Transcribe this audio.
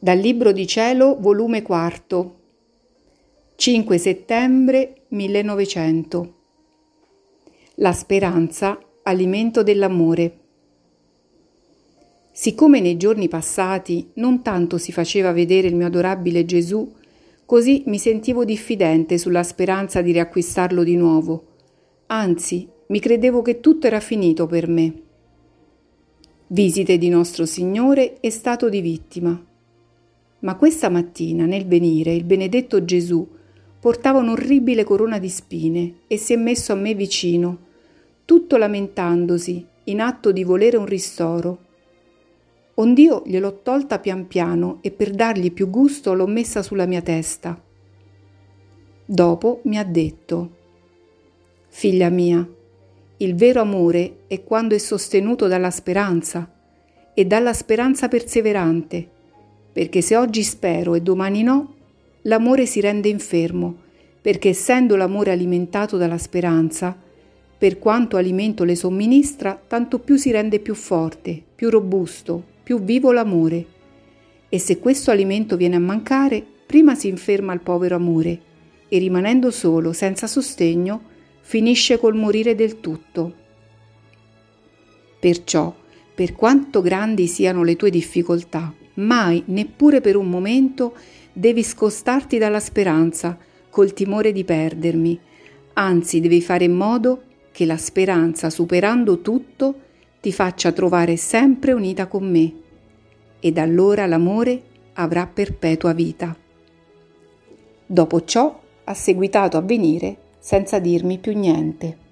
Dal Libro di Cielo, volume 4, 5 settembre 1900. La speranza, alimento dell'amore. Siccome nei giorni passati non tanto si faceva vedere il mio adorabile Gesù, così mi sentivo diffidente sulla speranza di riacquistarlo di nuovo. Anzi, mi credevo che tutto era finito per me. Visite di nostro Signore e stato di vittima ma questa mattina, nel venire, il benedetto Gesù portava un'orribile corona di spine e si è messo a me vicino, tutto lamentandosi, in atto di volere un ristoro. Ond'io gliel'ho tolta pian piano e per dargli più gusto l'ho messa sulla mia testa. Dopo mi ha detto, Figlia mia, il vero amore è quando è sostenuto dalla speranza e dalla speranza perseverante perché se oggi spero e domani no, l'amore si rende infermo, perché essendo l'amore alimentato dalla speranza, per quanto alimento le somministra, tanto più si rende più forte, più robusto, più vivo l'amore. E se questo alimento viene a mancare, prima si inferma il povero amore e rimanendo solo, senza sostegno, finisce col morire del tutto. Perciò, per quanto grandi siano le tue difficoltà, mai, neppure per un momento, devi scostarti dalla speranza col timore di perdermi, anzi devi fare in modo che la speranza, superando tutto, ti faccia trovare sempre unita con me, ed allora l'amore avrà perpetua vita. Dopo ciò ha seguitato a venire senza dirmi più niente.